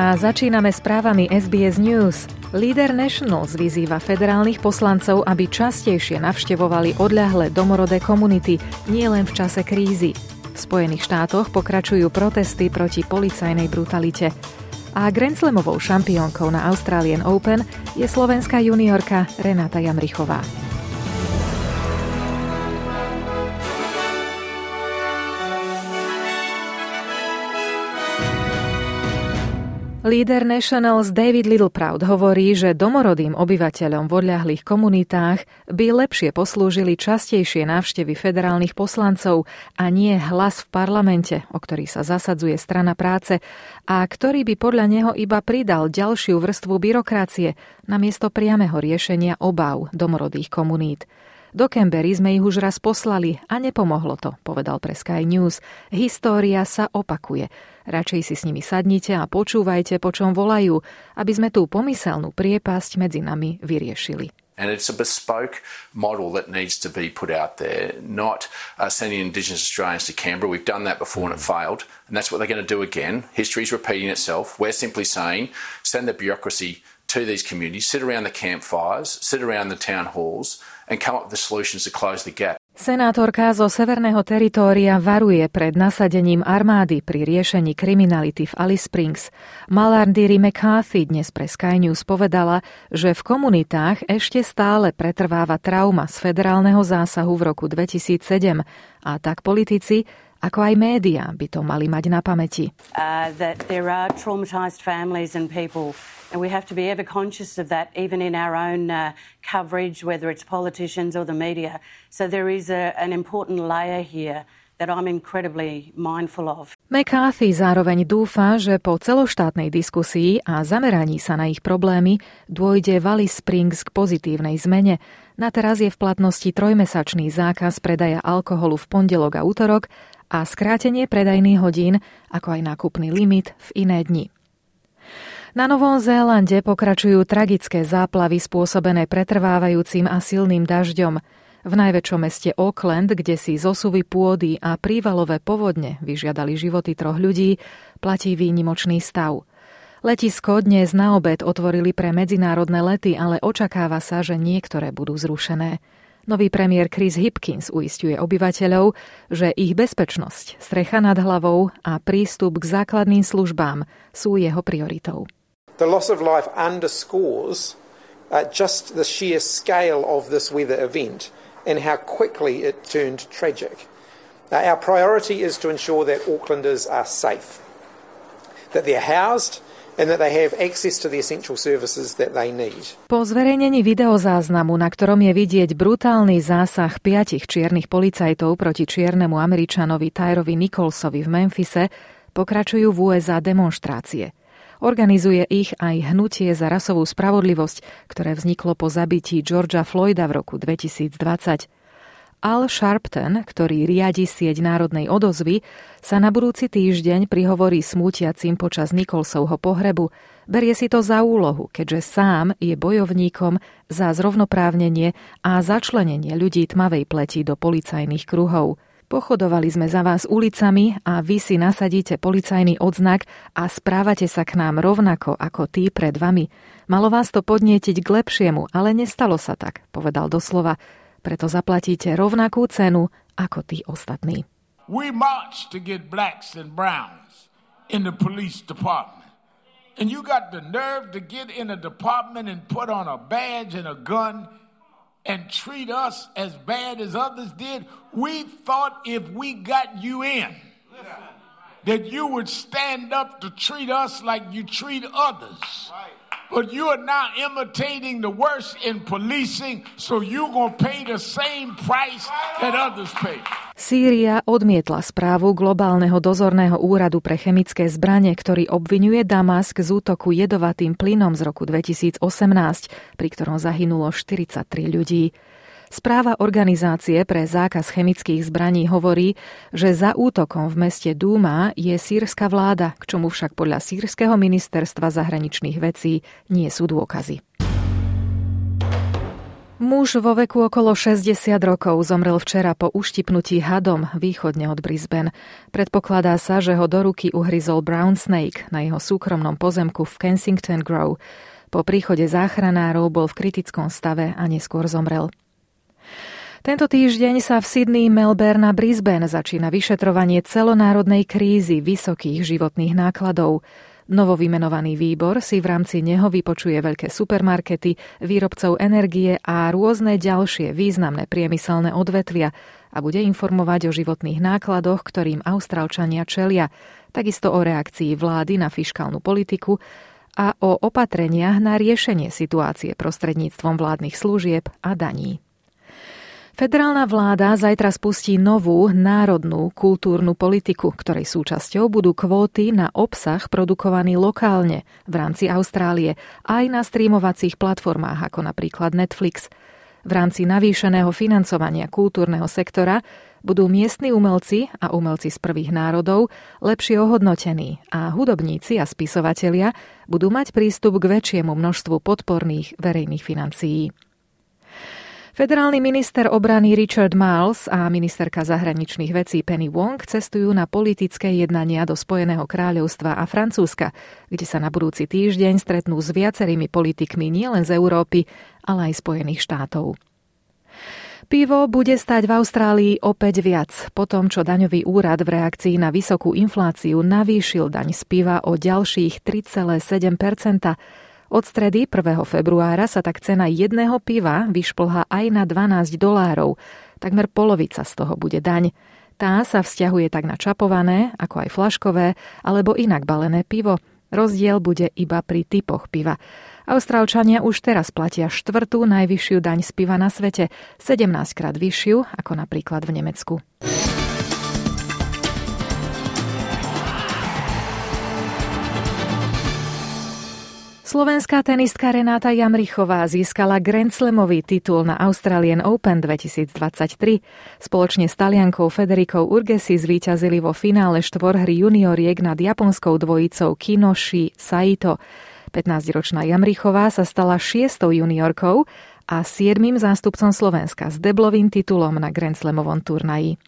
A začíname správami SBS News. Líder Nationals vyzýva federálnych poslancov, aby častejšie navštevovali odľahlé domorodé komunity, nielen v čase krízy. V Spojených štátoch pokračujú protesty proti policajnej brutalite. A Grand Slamovou šampiónkou na Australian Open je slovenská juniorka Renáta Jamrichová. Líder Nationals David Littleproud hovorí, že domorodým obyvateľom v odľahlých komunitách by lepšie poslúžili častejšie návštevy federálnych poslancov a nie hlas v parlamente, o ktorý sa zasadzuje strana práce a ktorý by podľa neho iba pridal ďalšiu vrstvu byrokracie namiesto priameho riešenia obáv domorodých komunít. Do Canberry sme ich už raz poslali a nepomohlo to, povedal pre Sky News. História sa opakuje. Radšej si s nimi sadnite a počúvajte, po čom volajú, aby sme tú pomyselnú priepasť medzi nami vyriešili. And it's a bespoke model that needs to be put out there, not uh, sending Indigenous Australians to Canberra. We've done that before and it failed, and that's what they're going to do again. History's repeating itself. We're simply saying send the bureaucracy to these communities, sit around the campfires, sit around the town halls, and come up with the solutions to close the gap. Senátorka zo Severného teritória varuje pred nasadením armády pri riešení kriminality v Alice Springs. Malardiri McCarthy dnes pre Sky News povedala, že v komunitách ešte stále pretrváva trauma z federálneho zásahu v roku 2007 a tak politici ako aj médiá by to mali mať na pamäti. Uh, and we have to be ever conscious of that even in our own uh, coverage whether it's politicians or the media. So there is a, an important layer here that I'm incredibly mindful of. McCarthy zároveň dúfa, že po celoštátnej diskusii a zameraní sa na ich problémy dôjde Valley Springs k pozitívnej zmene. Na teraz je v platnosti trojmesačný zákaz predaja alkoholu v pondelok a útorok a skrátenie predajných hodín, ako aj nákupný limit v iné dni. Na Novom Zélande pokračujú tragické záplavy spôsobené pretrvávajúcim a silným dažďom. V najväčšom meste Auckland, kde si zosuvy pôdy a prívalové povodne vyžiadali životy troch ľudí, platí výnimočný stav. Letisko dnes na obed otvorili pre medzinárodné lety, ale očakáva sa, že niektoré budú zrušené. Nový premiér Chris Hipkins uistuje obyvateľov, že ich bezpečnosť, strecha nad hlavou a prístup k základným službám sú jeho prioritou. The loss of life underscores uh, just the sheer scale of this weather event and how quickly it turned tragic. Uh, our priority is to ensure that Aucklanders are safe, that they're housed. Po zverejnení videozáznamu, na ktorom je vidieť brutálny zásah piatich čiernych policajtov proti čiernemu Američanovi Tyrovi Nicholsovi v Memphise, pokračujú v USA demonstrácie. Organizuje ich aj hnutie za rasovú spravodlivosť, ktoré vzniklo po zabití Georgia Floyda v roku 2020. Al Sharpton, ktorý riadi sieť národnej odozvy, sa na budúci týždeň prihovorí smútiacim počas Nikolsovho pohrebu. Berie si to za úlohu, keďže sám je bojovníkom za zrovnoprávnenie a začlenenie ľudí tmavej pleti do policajných kruhov. Pochodovali sme za vás ulicami a vy si nasadíte policajný odznak a správate sa k nám rovnako ako tí pred vami. Malo vás to podnietiť k lepšiemu, ale nestalo sa tak, povedal doslova preto zaplatíte rovnakú cenu ako tí ostatní. We march to get blacks and browns in the police department. And you got the nerve to get in a department and put on a badge and a gun and treat us as bad as others did. We thought if we got you in, that you would stand up to treat us like you treat others. But you are now imitating the worst in policing, so you're going to pay the same price that others pay. Sýria odmietla správu globálneho dozorného úradu pre chemické zbranie, ktorý obvinuje Damask z útoku jedovatým plynom z roku 2018, pri ktorom zahynulo 43 ľudí. Správa organizácie pre zákaz chemických zbraní hovorí, že za útokom v meste Dúma je sírska vláda, k čomu však podľa sírskeho ministerstva zahraničných vecí nie sú dôkazy. Muž vo veku okolo 60 rokov zomrel včera po uštipnutí hadom východne od Brisbane. Predpokladá sa, že ho do ruky uhryzol Brown Snake na jeho súkromnom pozemku v Kensington Grove. Po príchode záchranárov bol v kritickom stave a neskôr zomrel. Tento týždeň sa v Sydney, Melbourne a Brisbane začína vyšetrovanie celonárodnej krízy vysokých životných nákladov. Novovymenovaný výbor si v rámci neho vypočuje veľké supermarkety, výrobcov energie a rôzne ďalšie významné priemyselné odvetvia a bude informovať o životných nákladoch, ktorým Austrálčania čelia, takisto o reakcii vlády na fiškálnu politiku a o opatreniach na riešenie situácie prostredníctvom vládnych služieb a daní. Federálna vláda zajtra spustí novú národnú kultúrnu politiku, ktorej súčasťou budú kvóty na obsah produkovaný lokálne v rámci Austrálie aj na streamovacích platformách ako napríklad Netflix. V rámci navýšeného financovania kultúrneho sektora budú miestni umelci a umelci z prvých národov lepšie ohodnotení a hudobníci a spisovatelia budú mať prístup k väčšiemu množstvu podporných verejných financií. Federálny minister obrany Richard Miles a ministerka zahraničných vecí Penny Wong cestujú na politické jednania do Spojeného kráľovstva a Francúzska, kde sa na budúci týždeň stretnú s viacerými politikmi nielen z Európy, ale aj Spojených štátov. Pivo bude stať v Austrálii opäť viac, po tom, čo daňový úrad v reakcii na vysokú infláciu navýšil daň z piva o ďalších 3,7 od stredy 1. februára sa tak cena jedného piva vyšplha aj na 12 dolárov. Takmer polovica z toho bude daň. Tá sa vzťahuje tak na čapované, ako aj flaškové, alebo inak balené pivo. Rozdiel bude iba pri typoch piva. Austrálčania už teraz platia štvrtú najvyššiu daň z piva na svete, 17 krát vyššiu ako napríklad v Nemecku. Slovenská tenistka Renáta Jamrichová získala Grand Slamový titul na Australian Open 2023. Spoločne s taliankou Federikou Urgesi zvíťazili vo finále štvorhry junioriek nad japonskou dvojicou Kinoshi Saito. 15-ročná Jamrichová sa stala šiestou juniorkou a siedmým zástupcom Slovenska s deblovým titulom na Grand Slamovom turnaji.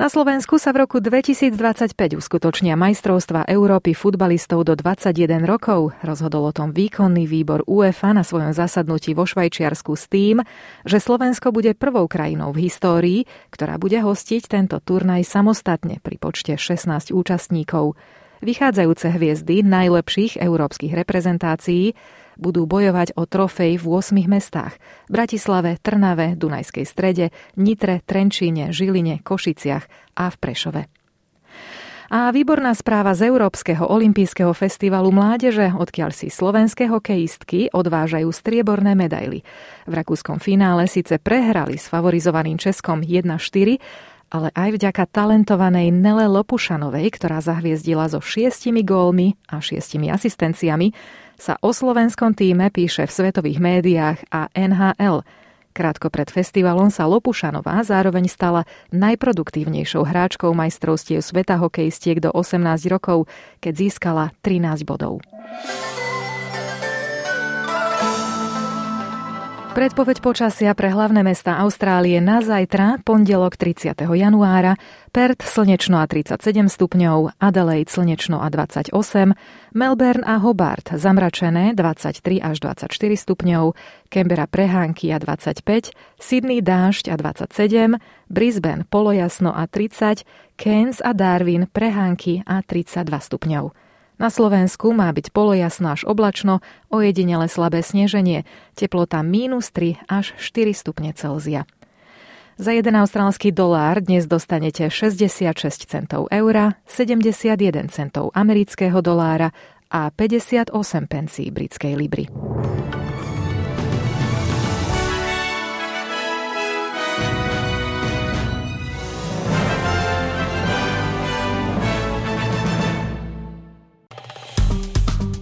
Na Slovensku sa v roku 2025 uskutočnia majstrovstva Európy futbalistov do 21 rokov. Rozhodol o tom výkonný výbor UEFA na svojom zasadnutí vo Švajčiarsku s tým, že Slovensko bude prvou krajinou v histórii, ktorá bude hostiť tento turnaj samostatne pri počte 16 účastníkov. Vychádzajúce hviezdy najlepších európskych reprezentácií budú bojovať o trofej v 8 mestách. Bratislave, Trnave, Dunajskej strede, Nitre, Trenčíne, Žiline, Košiciach a v Prešove. A výborná správa z Európskeho olympijského festivalu mládeže, odkiaľ si slovenské hokejistky odvážajú strieborné medaily. V rakúskom finále síce prehrali s favorizovaným Českom 1-4, ale aj vďaka talentovanej Nele Lopušanovej, ktorá zahviezdila so šiestimi gólmi a šiestimi asistenciami, sa o slovenskom týme píše v svetových médiách a NHL. Krátko pred festivalom sa Lopušanová zároveň stala najproduktívnejšou hráčkou majstrovstiev sveta hokejistiek do 18 rokov, keď získala 13 bodov. Predpoveď počasia pre hlavné mesta Austrálie na zajtra, pondelok 30. januára, Perth slnečno a 37 stupňov, Adelaide slnečno a 28, Melbourne a Hobart zamračené 23 až 24 stupňov, Canberra prehánky a 25, Sydney dážď a 27, Brisbane polojasno a 30, Cairns a Darwin prehánky a 32 stupňov. Na Slovensku má byť polojasno až oblačno, ojedinele slabé sneženie, teplota mínus 3 až 4 stupne Celzia. Za 1 austrálsky dolár dnes dostanete 66 centov eura, 71 centov amerického dolára a 58 pencí britskej libry.